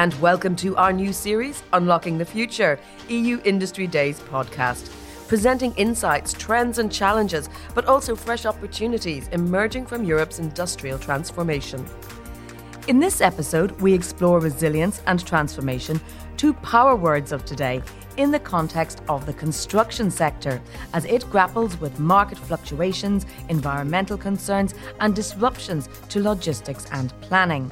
And welcome to our new series, Unlocking the Future, EU Industry Days podcast, presenting insights, trends, and challenges, but also fresh opportunities emerging from Europe's industrial transformation. In this episode, we explore resilience and transformation, two power words of today, in the context of the construction sector as it grapples with market fluctuations, environmental concerns, and disruptions to logistics and planning.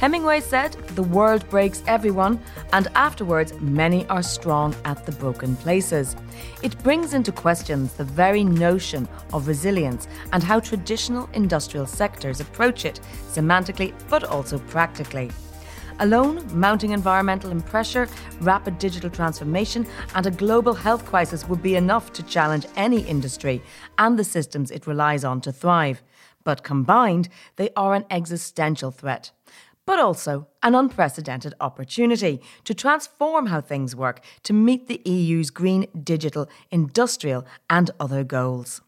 Hemingway said, The world breaks everyone, and afterwards, many are strong at the broken places. It brings into questions the very notion of resilience and how traditional industrial sectors approach it, semantically but also practically. Alone, mounting environmental and pressure, rapid digital transformation, and a global health crisis would be enough to challenge any industry and the systems it relies on to thrive. But combined, they are an existential threat but also an unprecedented opportunity to transform how things work to meet the EU's green, digital, industrial, and other goals.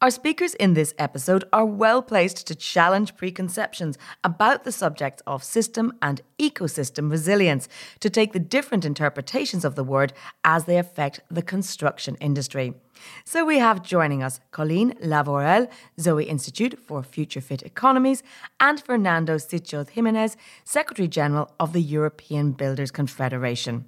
Our speakers in this episode are well placed to challenge preconceptions about the subjects of system and ecosystem resilience, to take the different interpretations of the word as they affect the construction industry. So we have joining us Colleen Lavorel, Zoe Institute for Future Fit Economies, and Fernando Sigchos Jimenez, Secretary General of the European Builders Confederation.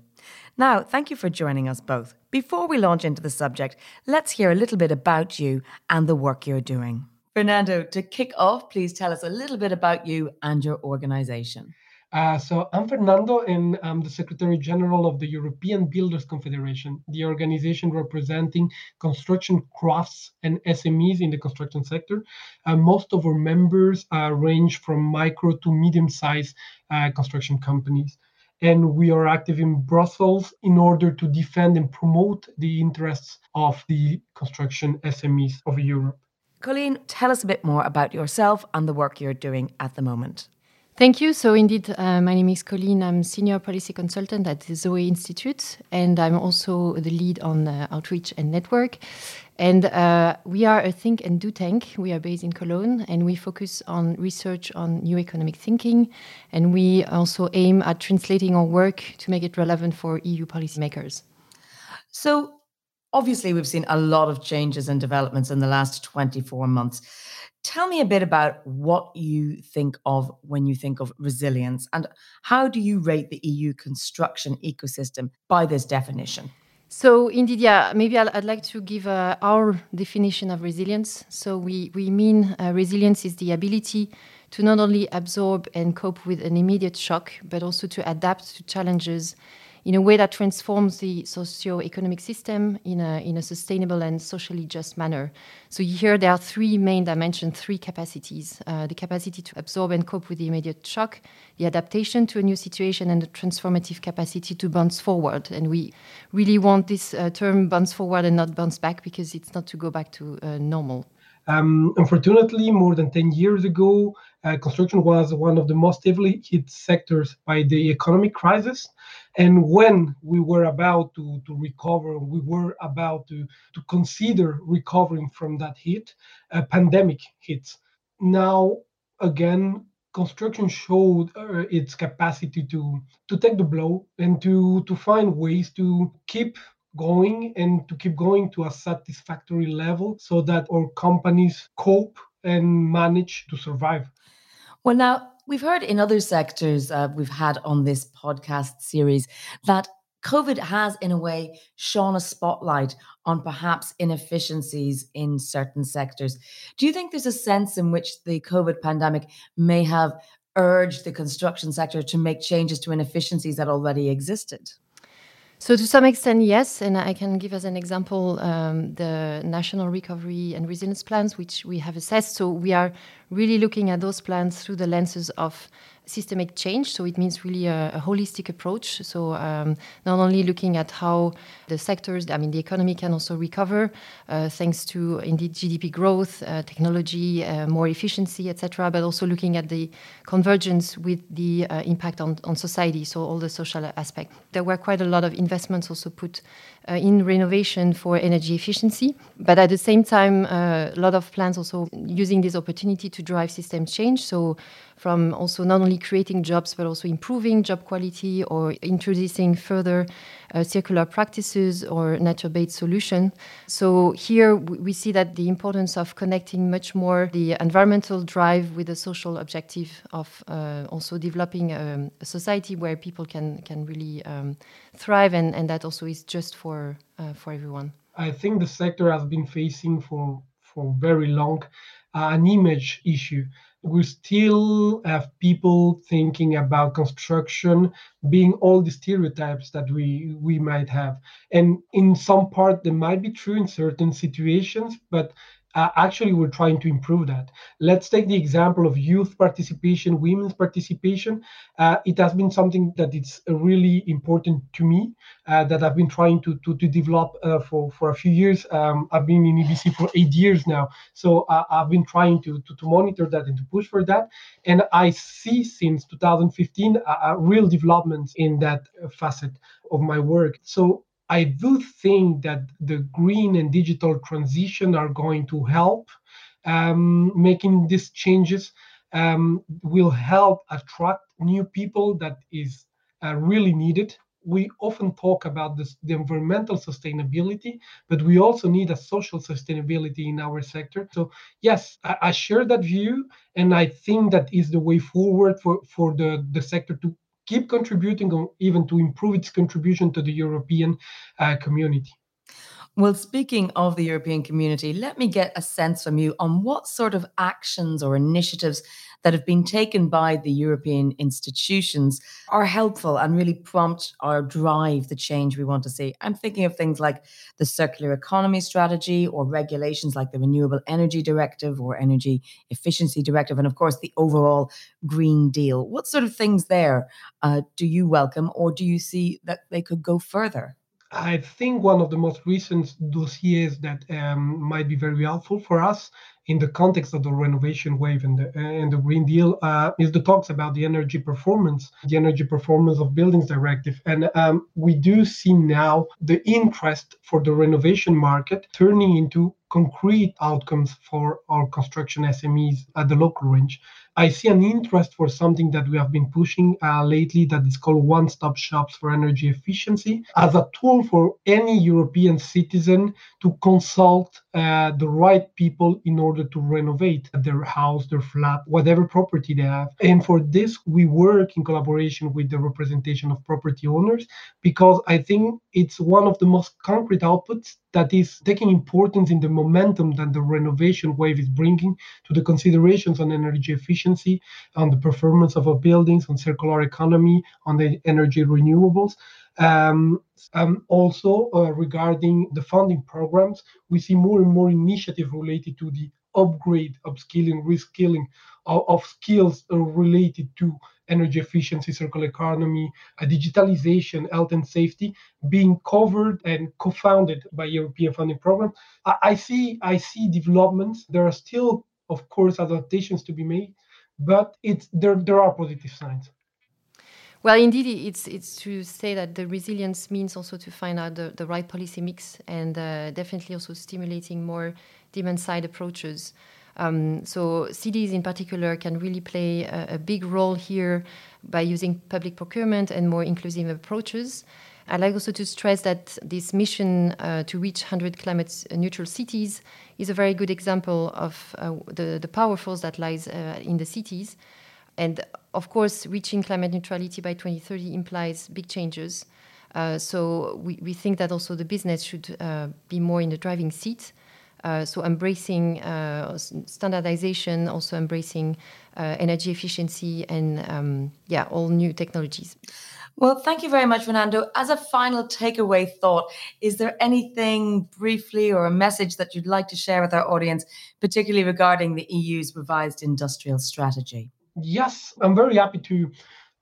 Now, thank you for joining us both. Before we launch into the subject, let's hear a little bit about you and the work you're doing. Fernando, to kick off, please tell us a little bit about you and your organization. Uh, so I'm Fernando, and I'm the Secretary General of the European Builders Confederation, the organization representing construction crafts and SMEs in the construction sector. Uh, most of our members uh, range from micro to medium-sized uh, construction companies and we are active in Brussels in order to defend and promote the interests of the construction SMEs of Europe. Colleen, tell us a bit more about yourself and the work you're doing at the moment. Thank you. So, indeed, uh, my name is Colleen. I'm senior policy consultant at the Zoe Institute, and I'm also the lead on uh, outreach and network. And uh, we are a think and do tank. We are based in Cologne and we focus on research on new economic thinking. And we also aim at translating our work to make it relevant for EU policymakers. So, obviously, we've seen a lot of changes and developments in the last 24 months. Tell me a bit about what you think of when you think of resilience and how do you rate the EU construction ecosystem by this definition? So indeed, yeah, maybe i would like to give uh, our definition of resilience. So we, we mean uh, resilience is the ability to not only absorb and cope with an immediate shock, but also to adapt to challenges in a way that transforms the socio-economic system in a, in a sustainable and socially just manner. So here there are three main dimensions, three capacities. Uh, the capacity to absorb and cope with the immediate shock, the adaptation to a new situation, and the transformative capacity to bounce forward. And we really want this uh, term bounce forward and not bounce back because it's not to go back to uh, normal. Um, unfortunately, more than 10 years ago, uh, construction was one of the most heavily hit sectors by the economic crisis. And when we were about to, to recover, we were about to, to consider recovering from that hit, a pandemic hits. Now, again, construction showed uh, its capacity to, to take the blow and to, to find ways to keep going and to keep going to a satisfactory level so that our companies cope and manage to survive. Well, now we've heard in other sectors uh, we've had on this podcast series that COVID has, in a way, shone a spotlight on perhaps inefficiencies in certain sectors. Do you think there's a sense in which the COVID pandemic may have urged the construction sector to make changes to inefficiencies that already existed? So, to some extent, yes. And I can give as an example um, the national recovery and resilience plans, which we have assessed. So, we are really looking at those plans through the lenses of systemic change. So it means really a, a holistic approach. So um, not only looking at how the sectors, I mean, the economy can also recover uh, thanks to indeed GDP growth, uh, technology, uh, more efficiency, etc., but also looking at the convergence with the uh, impact on, on society. So all the social aspect. There were quite a lot of investments also put uh, in renovation for energy efficiency, but at the same time, uh, a lot of plans also using this opportunity to to drive system change. So, from also not only creating jobs but also improving job quality or introducing further uh, circular practices or nature-based solution. So here we see that the importance of connecting much more the environmental drive with the social objective of uh, also developing um, a society where people can can really um, thrive, and, and that also is just for uh, for everyone. I think the sector has been facing for for very long uh, an image issue. We still have people thinking about construction being all the stereotypes that we we might have, and in some part they might be true in certain situations, but uh, actually we're trying to improve that. Let's take the example of youth participation women's participation. Uh, it has been something that it's really important to me uh, that i've been trying to to, to develop uh, for for a few years. Um, i've been in EBC for eight years now. So uh, i've been trying to, to, to monitor that and to push for that. And i see since 2015 a, real development in that facet of my work. So I do think that the green and digital transition are going to help um, making these changes. Um, will help attract new people that is uh, really needed. We often talk about this, the environmental sustainability, but we also need a social sustainability in our sector. So yes, I, I share that view, and I think that is the way forward for, for the, the sector to keep contributing or even to improve its contribution to the European uh, community. Well, speaking of the European community, let me get a sense from you on what sort of actions or initiatives that have been taken by the European institutions are helpful and really prompt or drive the change we want to see. I'm thinking of things like the circular economy strategy or regulations like the Renewable Energy Directive or Energy Efficiency Directive, and of course the overall Green Deal. What sort of things there uh, do you welcome, or do you see that they could go further? I think one of the most recent dossiers that um, might be very helpful for us in the context of the renovation wave and the, and the Green Deal uh, is the talks about the energy performance, the energy performance of buildings directive. And um, we do see now the interest for the renovation market turning into concrete outcomes for our construction SMEs at the local range. I see an interest for something that we have been pushing uh, lately that is called one stop shops for energy efficiency as a tool for any European citizen to consult uh, the right people in order to renovate their house, their flat, whatever property they have. And for this, we work in collaboration with the representation of property owners because I think it's one of the most concrete outputs that is taking importance in the momentum that the renovation wave is bringing to the considerations on energy efficiency, on the performance of our buildings, on circular economy, on the energy renewables. Um, um, also, uh, regarding the funding programs, we see more and more initiative related to the upgrade, upskilling, reskilling of, of skills uh, related to energy efficiency, circular economy, uh, digitalization, health and safety being covered and co-founded by European funding program. I, I see I see developments. There are still, of course, adaptations to be made, but it's there there are positive signs. Well, indeed, it's it's to say that the resilience means also to find out the, the right policy mix and uh, definitely also stimulating more demand side approaches. Um, so cities in particular can really play a, a, big role here by using public procurement and more inclusive approaches. I'd like also to stress that this mission uh, to reach 100 climate neutral cities is a very good example of uh, the, the power force that lies uh, in the cities. And of course, reaching climate neutrality by 2030 implies big changes. Uh, so we, we think that also the business should uh, be more in the driving seat uh, so embracing uh, standardization, also embracing uh, energy efficiency and um, yeah, all new technologies. Well, thank you very much, Fernando. As a final takeaway thought, is there anything briefly or a message that you'd like to share with our audience, particularly regarding the EU's revised industrial strategy? Yes, I'm very happy to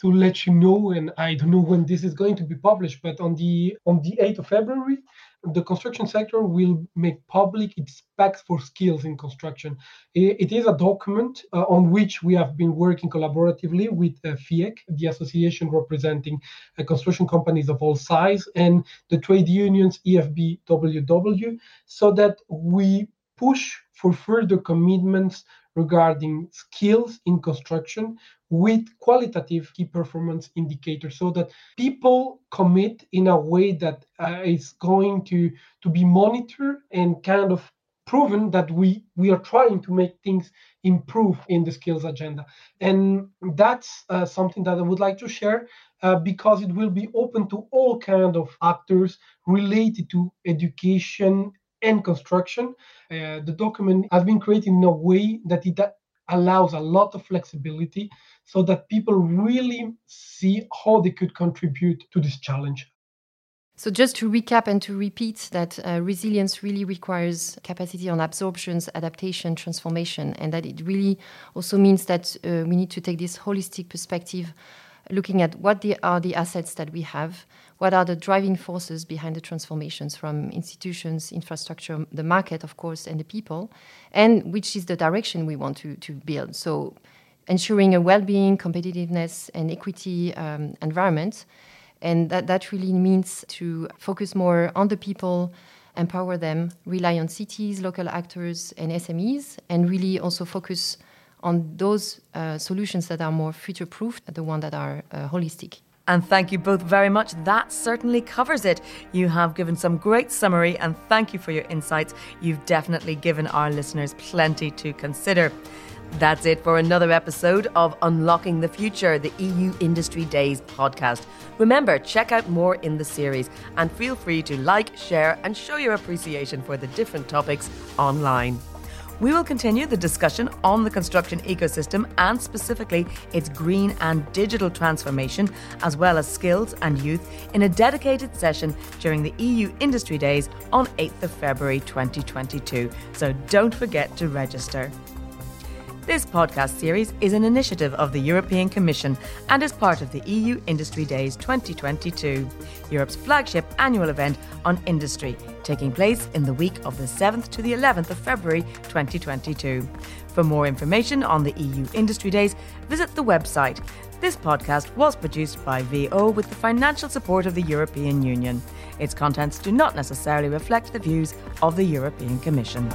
to let you know, and I don't know when this is going to be published, but on the on the 8th of February, the construction sector will make public its specs for skills in construction. it is a document uh, on which we have been working collaboratively with uh, FIEC, the association representing uh, construction companies of all size, and the trade unions EFBWW, so that we push for further commitments regarding skills in construction with qualitative key performance indicators so that people commit in a way that uh, is going to, to be monitored and kind of proven that we we are trying to make things improve in the skills agenda. And that's uh, something that i would like to share uh, because it will be open to all kind of actors related to education and construction uh, the document has been created in a way that it allows a lot of flexibility so that people really see how they could contribute to this challenge. So, just to recap and to repeat that uh, resilience really requires capacity on absorptions, adaptation, transformation, and that it really also means that uh, we need to take this holistic perspective, looking at what the, are the assets that we have, what are the driving forces behind the transformations from institutions, infrastructure, the market, of course, and the people, and which is the direction we want to, to build. So, ensuring a well being, competitiveness, and equity um, environment and that, that really means to focus more on the people, empower them, rely on cities, local actors, and SMEs, and really also focus on those uh, solutions that are more future proof, the ones that are uh, holistic. And thank you both very much. That certainly covers it. You have given some great summary, and thank you for your insights. You've definitely given our listeners plenty to consider. That's it for another episode of Unlocking the Future, the EU Industry Days podcast. Remember, check out more in the series and feel free to like, share, and show your appreciation for the different topics online. We will continue the discussion on the construction ecosystem and specifically its green and digital transformation, as well as skills and youth, in a dedicated session during the EU Industry Days on 8th of February 2022. So don't forget to register. This podcast series is an initiative of the European Commission and is part of the EU Industry Days 2022, Europe's flagship annual event on industry, taking place in the week of the 7th to the 11th of February 2022. For more information on the EU Industry Days, visit the website. This podcast was produced by VO with the financial support of the European Union. Its contents do not necessarily reflect the views of the European Commission.